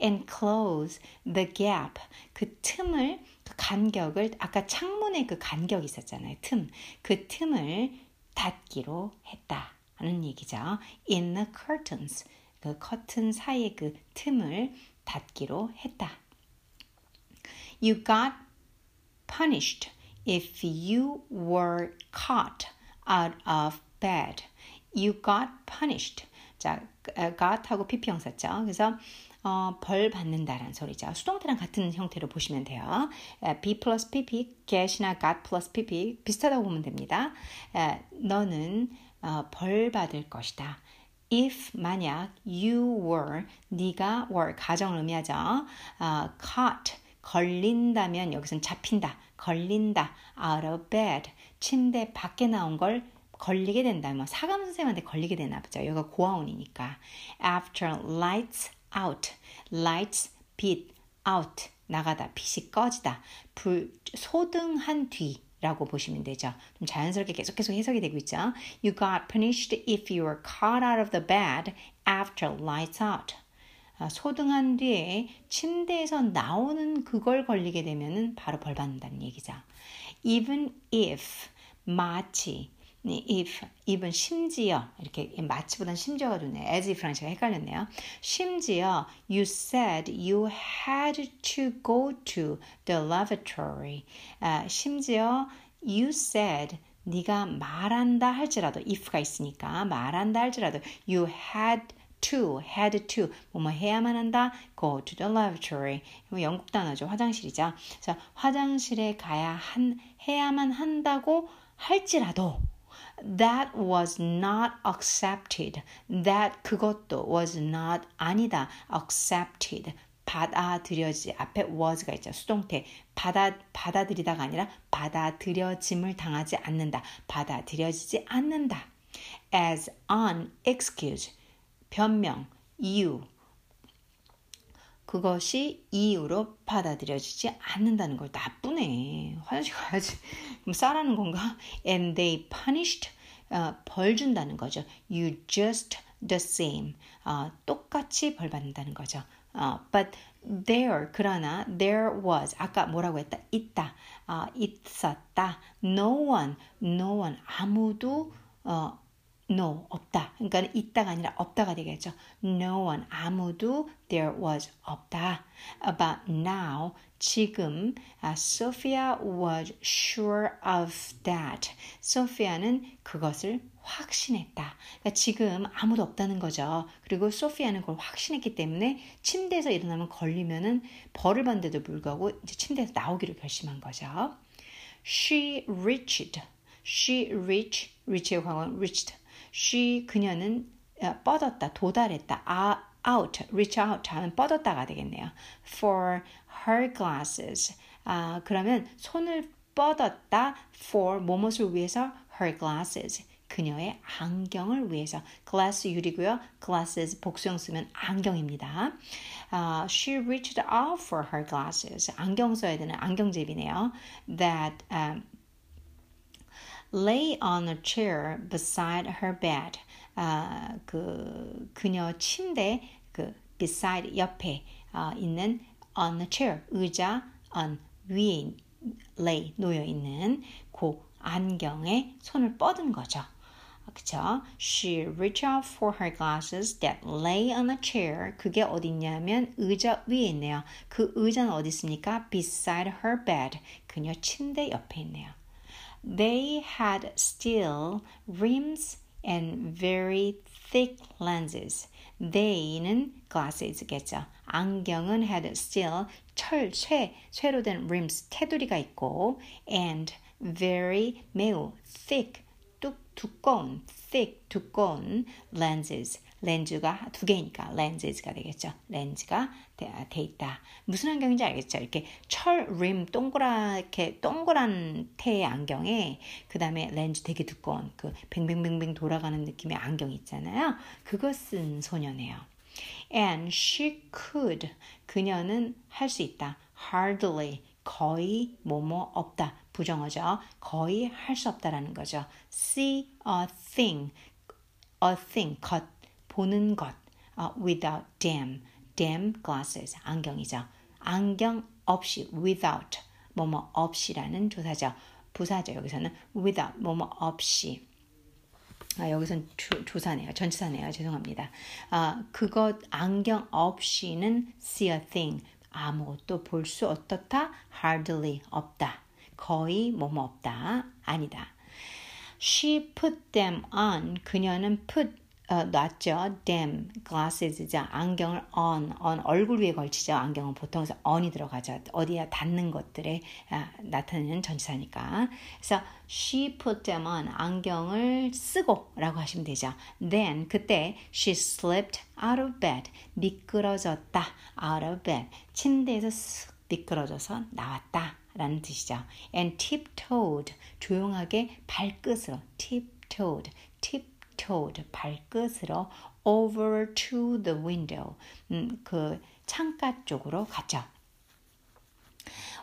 And close the gap 그 틈을 그 간격을 아까 창문에 그 간격이 있었잖아요. 틈. 그 틈을 닫기로 했다는 얘기죠. In the curtains. 그 커튼 사이의 그 틈을 닫기로 했다. You got punished if you were caught out of bed. You got punished. 자, got하고 형사죠. 그래서 어, 벌 받는다라는 소리죠. 수동태랑 같은 형태로 보시면 돼요. be plus pp, get이나 got plus pp 비슷하다고 보면 됩니다. 에, 너는 어, 벌 받을 것이다. if 만약 you were 네가 were 가정을 의미하죠. 어, caught 걸린다면 여기서는 잡힌다, 걸린다. out of bed 침대 밖에 나온 걸 걸리게 된다. 뭐 사감 선생님한테 걸리게 되나 보죠. 여기가 고아원이니까. After lights out, lights 빛 out 나가다 빛이 꺼지다. 불 소등한 뒤. 라고 보시면 되죠. 좀 자연스럽게 계속 계속 해석이 되고 있죠. You got punished if you were caught out of the bed after lights out. 아, 소등한 뒤에 침대에서 나오는 그걸 걸리게 되면은 바로 벌 받는다는 얘기죠. Even if 마치 if, even 심지어 이렇게 마치보단 심지어가 좋네요. as if랑 제가 헷갈렸네요. 심지어 you said you had to go to the lavatory. 아, 심지어 you said 네가 말한다 할지라도 if가 있으니까 말한다 할지라도 you had to, had to, 뭐뭐 해야만 한다, go to the lavatory. 영국 단어죠. 화장실이죠. 그래서 화장실에 가야 한, 해야만 한다고 할지라도 that was not accepted. that 그것도 was not 아니다. accepted. 받아들여지 앞에 was가 있죠. 수동태 받아 받아들이다가 아니라 받아들여짐을 당하지 않는다. 받아들여지지 않는다. as an excuse 변명 이유 그것이 이유로 받아들여지지 않는다는 걸 나쁘네. 화장실 가야지. 그럼 싸라는 건가? And they punished 어, 벌 준다는 거죠. You just the same. 어, 똑같이 벌 받는다는 거죠. 어, but there 그러나 there was 아까 뭐라고 했다 있다 어, 있었다 no one no one 아무도 어, no 없다. 그러니까 있다가 아니라 없다가 되겠죠. No one 아무도 there was 없다. But now 지금 uh, Sophia was sure of that. 소피아는 그것을 확신했다. 그러니까 지금 아무도 없다는 거죠. 그리고 소피아는 그걸 확신했기 때문에 침대에서 일어나면 걸리면은 벌을 받는데도 불구하고 이제 침대에서 나오기로 결심한 거죠. She reached. She reached. reach의 광어는 reached. She 그녀는 뻗었다, 도달했다. out, reach out 하면 뻗었다가 되겠네요. for her glasses. 아, 그러면 손을 뻗었다 for 뭐뭇을 위해서 her glasses. 그녀의 안경을 위해서 glass 유리고요. glasses 복수형 쓰면 안경입니다. Uh, she reached out for her glasses. 안경 써야 되는 안경제비네요. That um, lay on a chair beside her bed. 아, 그 그녀 침대 그 beside 옆에 아, 있는 on a chair 의자 on 위에 lay 놓여 있는 그 안경에 손을 뻗은 거죠. 그쵸? She reached out for her glasses that lay on a chair. 그게 어딨냐면 의자 위에 있네요. 그 의자는 어디 있습니까? Beside her bed. 그녀 침대 옆에 있네요. They had steel rims and very thick lenses. They는 glasses겠죠. 안경은 had steel, 철, 쇠, 쇠로 된 rims, 테두리가 있고 and very 매우 thick, 뚝, 두꺼운, thick, 두꺼운 lenses, 렌즈가 두 개니까 lenses가 되겠죠. 렌즈가 돼, 돼 있다. 무슨 안경인지 알겠죠? 이렇게 철림 동그랗게 동그란 태의 안경에 그 다음에 렌즈 되게 두꺼운 그 뱅뱅뱅뱅 돌아가는 느낌의 안경 있잖아요. 그거 쓴 소녀네요. And she could 그녀는 할 수 있다. Hardly 거의 뭐뭐 없다. 부정어죠. 거의 할 수 없다라는 거죠. See a thing, a thing, 것, 보는 것, uh, without them, them glasses, 안경이죠. 안경 없이, without, 뭐뭐 없이라는 조사죠. 부사죠. 여기서는 without, 뭐뭐 없이. 아, 여기선 조, 조사네요. 전치사네요. 죄송합니다. 아, 그것 안경 없이는 see a thing, 아무것도 볼 수 어떻다? hardly 없다. 거의 뭐뭐 없다. 아니다. She put them on. 그녀는 put 어, 놨죠. them glasses죠. 안경을 on, on 얼굴 위에 걸치죠. 안경은 보통 서 on이 들어가죠. 어디야 닿는 것들에 아, 나타내는 전치사니까. 그래서 she put them on 안경을 쓰고 라고 하시면 되죠. Then 그때 she slipped out of bed 미끄러졌다. out of bed 침대에서 쓱 미끄러져서 나왔다. 라는 뜻이죠. and tiptoed 조용하게 발끝으로 tiptoed tiptoed 발끝으로 over to the window 음, 그 창가 쪽으로 갔죠.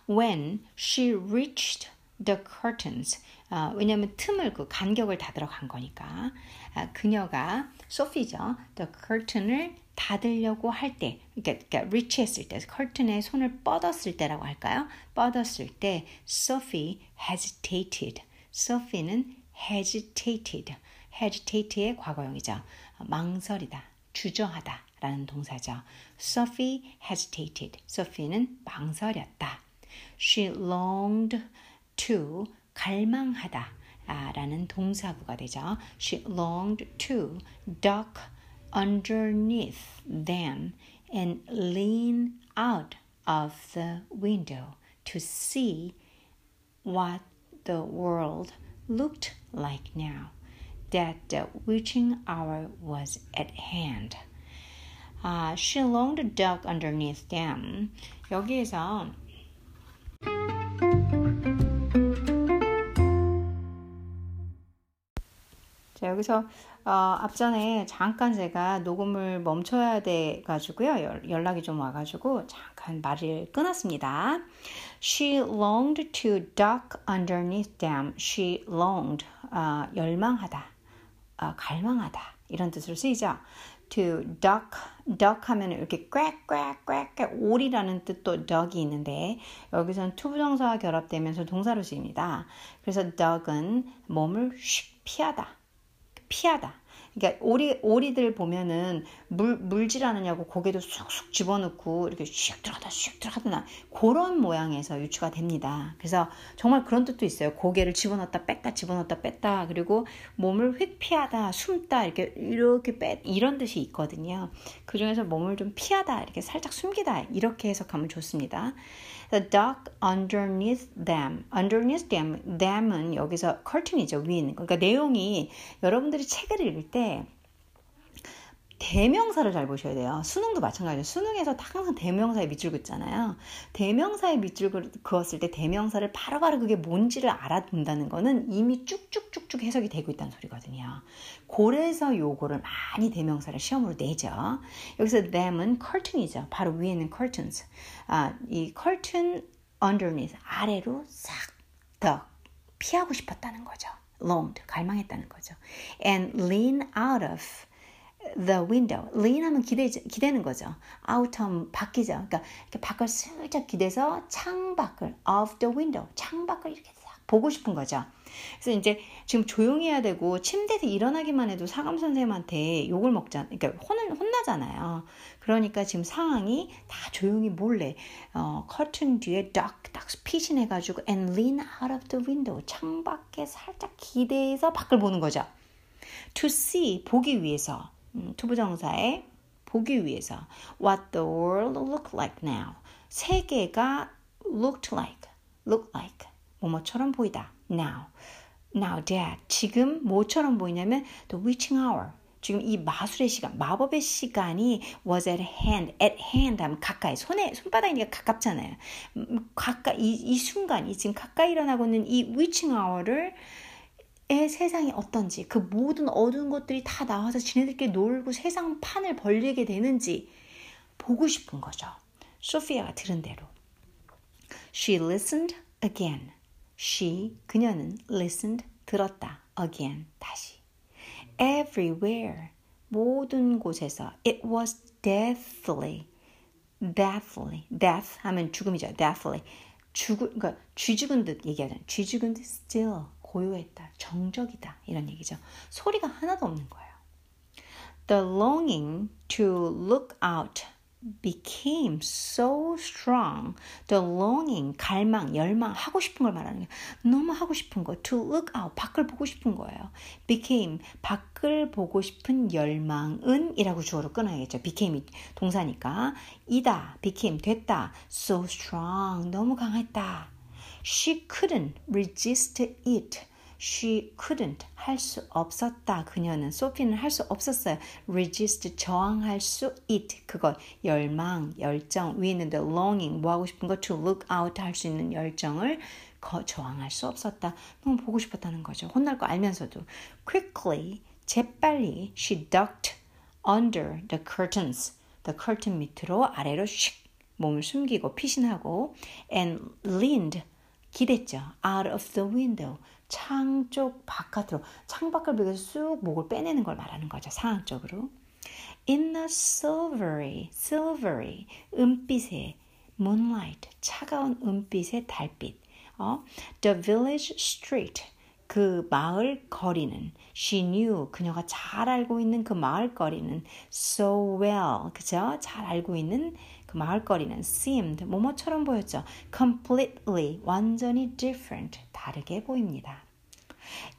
When she reached the curtains 어, 왜냐하면 틈을 그 간격을 다 들어간 거니까 아, 그녀가 소피죠. the curtain을 닫으려고 할 때, 그러니까, 그러니까 reach했을 때, 커튼에 손을 뻗었을 때라고 할까요? 뻗었을 때, Sophie hesitated. Sophie는 hesitated. hesitated의 과거형이죠. 망설이다, 주저하다 라는 동사죠. Sophie hesitated. Sophie는 망설였다. She longed to 갈망하다 라는 동사구가 되죠. She longed to duck underneath them and lean out of the window to see what the world looked like now That the witching hour was at hand. Uh, she longed to duck underneath them. 여기에서 자, 여기서 어, 앞전에 잠깐 제가 녹음을 멈춰야 돼 가지고요. 연락이 좀 와가지고 잠깐 말을 끊었습니다. She longed to duck underneath them. She longed 어, 열망하다, 어, 갈망하다 이런 뜻으로 쓰이죠. To duck, duck 하면 이렇게 꽥꽥꽥꽥 오리라는 뜻도 duck이 있는데 여기서는 to부정사와 결합되면서 동사로 쓰입니다. 그래서 duck은 몸을 슉 피하다. 피하다. 그러니까 오리 오리들 보면은 물 물질하느라고 고개도 쑥쑥 집어넣고 이렇게 슉 들어가다 슉 들어가다 그런 모양에서 유추가 됩니다. 그래서 정말 그런 뜻도 있어요. 고개를 집어넣었다 뺐다 집어넣었다 뺐다 그리고 몸을 회피하다 숨다 이렇게 이렇게 뺐 이런 뜻이 있거든요. 그 중에서 몸을 좀 피하다 이렇게 살짝 숨기다 이렇게 해석하면 좋습니다. The duck underneath them. underneath them. them은 여기서 curtain이죠. 거. 그러니까 내용이 여러분들이 책을 읽을 때 대명사를 잘 보셔야 돼요. 수능도 마찬가지예요. 수능에서 항상 대명사에 밑줄 긋잖아요. 대명사에 밑줄 그었을 때 대명사를 바로 바로 그게 뭔지를 알아둔다는 거는 이미 쭉쭉쭉쭉 해석이 되고 있다는 소리거든요. 그래서 요거를 많이 대명사를 시험으로 내죠. 여기서 them은 curtain이죠. 바로 위에 있는 curtains. 아, 이 curtain underneath 아래로 싹 더 피하고 싶었다는 거죠. longed 갈망했다는 거죠. and lean out of the window. lean 하면 기대, 기대는 거죠. out 하면 바뀌죠. 그러니까 밖을 슬쩍 기대서 창 밖을 of the window. 창 밖을 이렇게 싹 보고 싶은 거죠. 그래서 이제 지금 조용히 해야 되고 침대에서 일어나기만 해도 사감 선생님한테 욕을 먹자, 그러니까 혼을 혼나잖아요. 그러니까 지금 상황이 다 조용히 몰래 어, 커튼 뒤에 딱딱 피신해 가지고 and lean out of the window 창 밖에 살짝 기대서 밖을 보는 거죠. To see 보기 위해서 음, 투부정사에 보기 위해서 what the world look like now 세계가 looked like look like 뭐뭐처럼 보이다 now now that 지금 뭐처럼 보이냐면 the witching hour 지금 이 마술의 시간, 마법의 시간이 was at hand, at hand 하면 가까이, 손에, 손바닥이니까 가깝잖아요. 음, 가까이, 이, 이 순간, 이 지금 가까이 일어나고 있는 이 witching hour를 의 세상이 어떤지, 그 모든 어두운 것들이 다 나와서 지네들끼리 놀고 세상 판을 벌리게 되는지 보고 싶은 거죠. 소피아가 들은 대로. She listened again. She, 그녀는 listened, 들었다. again, 다시. Everywhere, 모든 곳에서. It was deathly, deathly, death 하면 죽음이죠. deathly. 죽을, 그러니까 쥐 죽은 듯 얘기하잖아요. 쥐 죽은 듯 still, 고요했다. 정적이다. 이런 얘기죠. 소리가 하나도 없는 거예요. The longing to look out became so strong. The longing, 갈망, 열망, 하고 싶은 걸 말하는 거예요. 너무 하고 싶은 거. To look out, 밖을 보고 싶은 거예요. became, 밖을 보고 싶은 열망은 이라고 주어로 끊어야겠죠. became이 동사니까. 이다, became, 됐다. So strong, 너무 강했다. She couldn't resist it. She couldn't 할 수 없었다. 그녀는 소피는 할 수 없었어요. resist 저항할 수 it 그거 열망, 열정 위에 있는 the longing 뭐 하고 싶은 거 to look out 할 수 있는 열정을 거, 저항할 수 없었다. 너무 보고 싶었다는 거죠. 혼날 거 알면서도 quickly 재빨리 she ducked under the curtains the curtain 밑으로 아래로 슉 몸을 숨기고 피신하고 and leaned 기댔죠. out of the window 창 쪽 바깥으로 창 밖을 보고 쑥 목을 빼내는 걸 말하는 거죠. 상황적으로. In the silvery, silvery, 은빛의 moonlight, 차가운 은빛의 달빛. 어? The village street, 그 마을 거리는 she knew 그녀가 잘 알고 있는 그 마을 거리는 so well 그죠? 잘 알고 있는 그 마을 거리는 seemed 뭐뭐처럼 보였죠. completely 완전히 different 다르게 보입니다.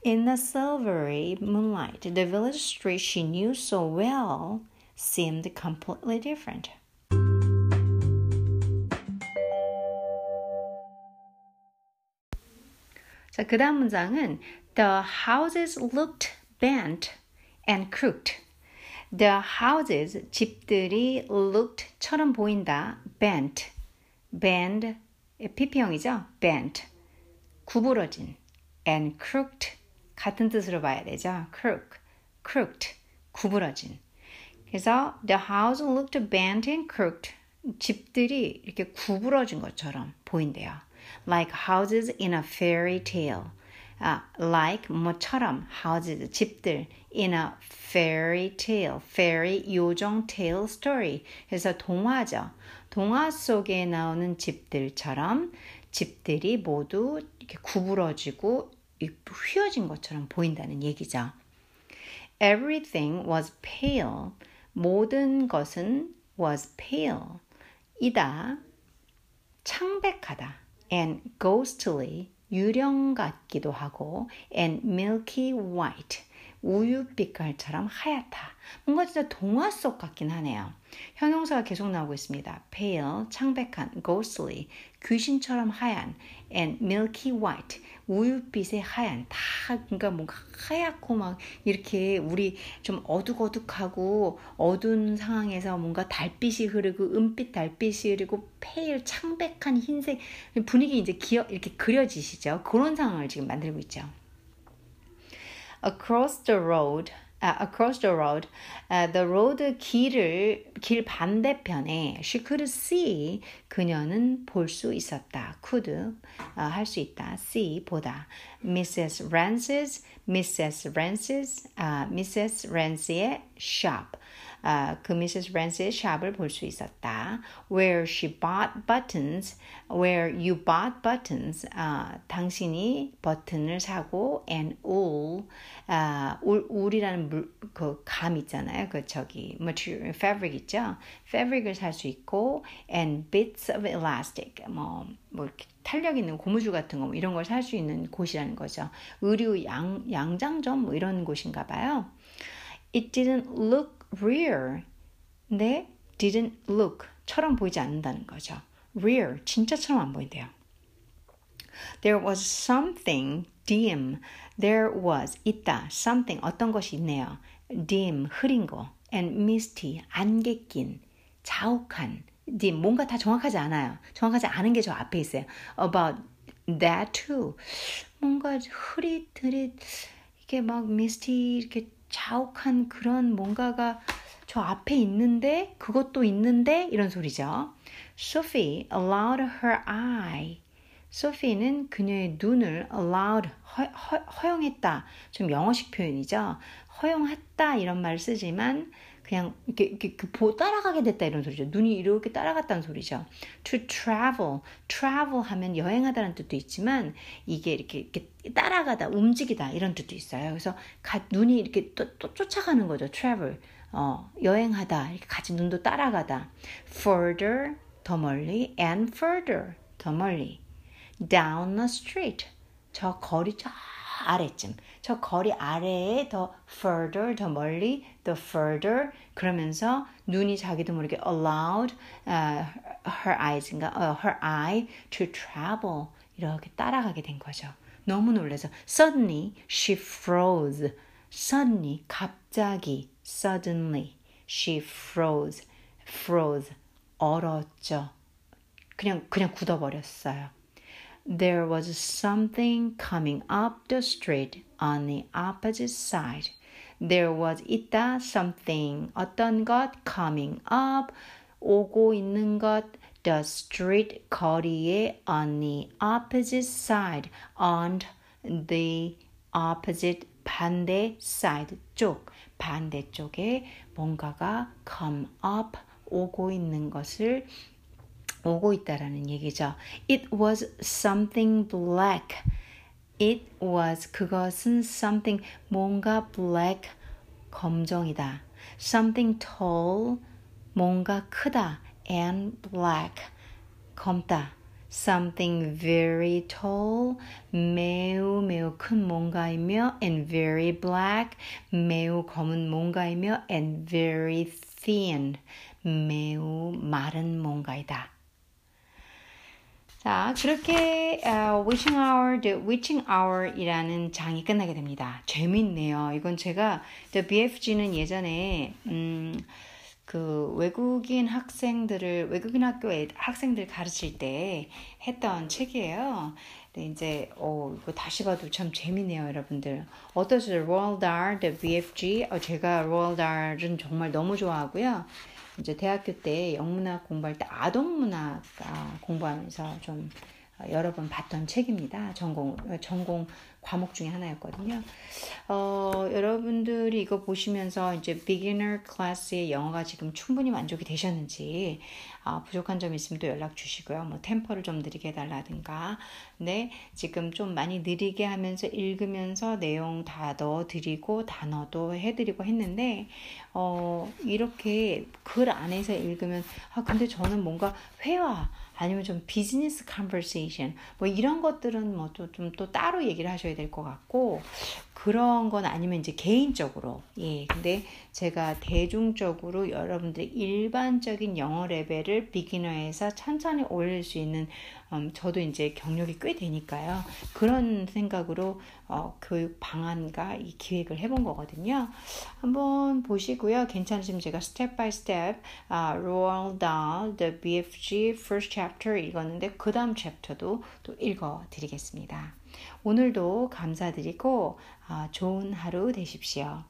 In the silvery moonlight, the village street she knew so well seemed completely different. 자, 그 다음 문장은 The houses looked bent and crooked. The houses, 집들이 looked처럼 보인다. bent, bend, PP형이죠? bent, 구부러진. and crooked 같은 뜻으로 봐야 되죠. crook, crooked, 구부러진. 그래서 the house looked bent and crooked. 집들이 이렇게 구부러진 것처럼 보인대요. Like houses in a fairy tale. 아, like 뭐처럼 houses 집들 in a fairy tale. fairy 요정 tale story. 그래서 동화죠. 동화 속에 나오는 집들처럼 집들이 모두 이렇게 구부러지고 휘어진 것처럼 보인다는 얘기죠. Everything was pale. 모든 것은 was pale. 이다. 창백하다. and ghostly. 유령 같기도 하고 and milky white. 우유 빛깔처럼 하얗다. 뭔가 진짜 동화 속 같긴 하네요. 형용사가 계속 나오고 있습니다. pale, 창백한, ghostly, 귀신처럼 하얀, and milky white, 우유빛의 하얀, 다 그러니까 뭔가 하얗고 막 이렇게 우리 좀 어둑어둑하고 어두운 상황에서 뭔가 달빛이 흐르고 은빛 달빛이 흐르고 페일 창백한 흰색 분위기 이제 기어 이렇게 그려지시죠? 그런 상황을 지금 만들고 있죠. Across the road uh, across the road, uh, the road 길을 길 반대편에 she could see 그녀는 볼 수 있었다. could uh, 할수 있다. see 보다. Mrs. Rance's Mrs. Rance's uh, Mrs. Rance의 shop. 아, 그 미세스 랜스의 샵을 볼 수 있었다. Where she bought buttons, where you bought buttons, 아, 당신이 버튼을 사고 and wool, 아, 울, 울이라는 물, 그 감 있잖아요. 그 저기 material, fabric 있죠. fabric을 살 수 있고 and bits of elastic, 뭐, 뭐 이렇게 탄력 있는 고무줄 같은 거 뭐 이런 걸 살 수 있는 곳이라는 거죠. 의류 양, 양장점 뭐 이런 곳인가 봐요. It didn't look rear. 네, didn't look처럼 보이지 않는다는 거죠. rear, 진짜처럼 안 보인대요. There was something dim. There was 있다. something 어떤 것이 있네요. dim 흐린 거 and misty 안개 낀 자욱한 dim 뭔가 다 정확하지 않아요. 정확하지 않은 게 저 앞에 있어요. about that too 뭔가 흐릿흐릿 이게 막 misty 이렇게 자욱한 그런 뭔가가 저 앞에 있는데 그것도 있는데 이런 소리죠. Sophie allowed her eye. 소피는 그녀의 눈을 allowed 허, 허, 허용했다. 좀 영어식 표현이죠. 허용했다 이런 말 쓰지만 그냥 이렇게, 이렇게 그 보, 따라가게 됐다 이런 소리죠. 눈이 이렇게 따라갔다는 소리죠. To travel, travel 하면 여행하다는 뜻도 있지만 이게 이렇게, 이렇게 따라가다, 움직이다 이런 뜻도 있어요. 그래서 가, 눈이 이렇게 또, 또 쫓아가는 거죠. travel, 어, 여행하다 이렇게 같이 눈도 따라가다. Further, 더 멀리, and further, 더 멀리. Down the street, 저 거리 저 아래쯤. 저 거리 아래에 더 further, 더 멀리, the further 그러면서 눈이 자기도 모르게 allowed uh, her eyes인가, uh, her eye to travel 이렇게 따라가게 된 거죠. 너무 놀라서 suddenly she froze. suddenly 갑자기 suddenly she froze. froze 얼었죠. 그냥 그냥 굳어버렸어요. There was something coming up the street on the opposite side. There was 있다 something 어떤 것 coming up 오고 있는 것 the street 거리에 on the opposite side on the opposite 반대 side 쪽 반대쪽에 뭔가가 come up 오고 있는 것을 오고 있다라는 얘기죠. It was something black. It was 그것은 something 뭔가 black 검정이다. Something tall 뭔가 크다 and black 검다. Something very tall 매우 매우 큰 뭔가이며 and very black 매우 검은 뭔가이며 and very thin 매우 마른 뭔가이다. 자, 그렇게 uh, witching hour, the witching hour이라는 장이 끝나게 됩니다. 재밌네요. 이건 제가 the BFG는 예전에 음, 그 외국인 학생들을 외국인 학교에 학생들 가르칠 때 했던 책이에요. 근데 이제 어 이거 다시 봐도 참 재밌네요, 여러분들. 어떠세요? Roald Dahl, the BFG. 어, 제가 Roald Dahl은 정말 너무 좋아하고요. 이제 대학교 때 영문학 공부할 때 아동문학 공부하면서 좀 여러 번 봤던 책입니다. 전공 전공 과목 중에 하나였거든요. 어, 여러분들이 이거 보시면서 이제 beginner class의 영어가 지금 충분히 만족이 되셨는지 어, 부족한 점 있으면 또 연락 주시고요. 뭐 템포를 좀 느리게 해달라든가. 네, 지금 좀 많이 느리게 하면서 읽으면서 내용 다 넣어드리고 단어도 해드리고 했는데 어, 이렇게 글 안에서 읽으면 아 근데 저는 뭔가 회화 아니면 좀 비즈니스 conversation 뭐 이런 것들은 뭐 또 좀 또 따로 얘기를 하셔야 될 것 같고 그런 건 아니면 이제 개인적으로 예 근데 제가 대중적으로 여러분들의 일반적인 영어 레벨을 beginner에서 천천히 올릴 수 있는 음, 저도 이제 경력이 꽤 되니까요. 그런 생각으로 어, 교육 방안과 이 기획을 해본 거거든요. 한번 보시고요. 괜찮으시면 제가 step by step 아, Roald Dahl, The BFG First Chapter 읽었는데 그 다음 챕터도 또 읽어드리겠습니다. 오늘도 감사드리고 아, 아, 좋은 하루 되십시오.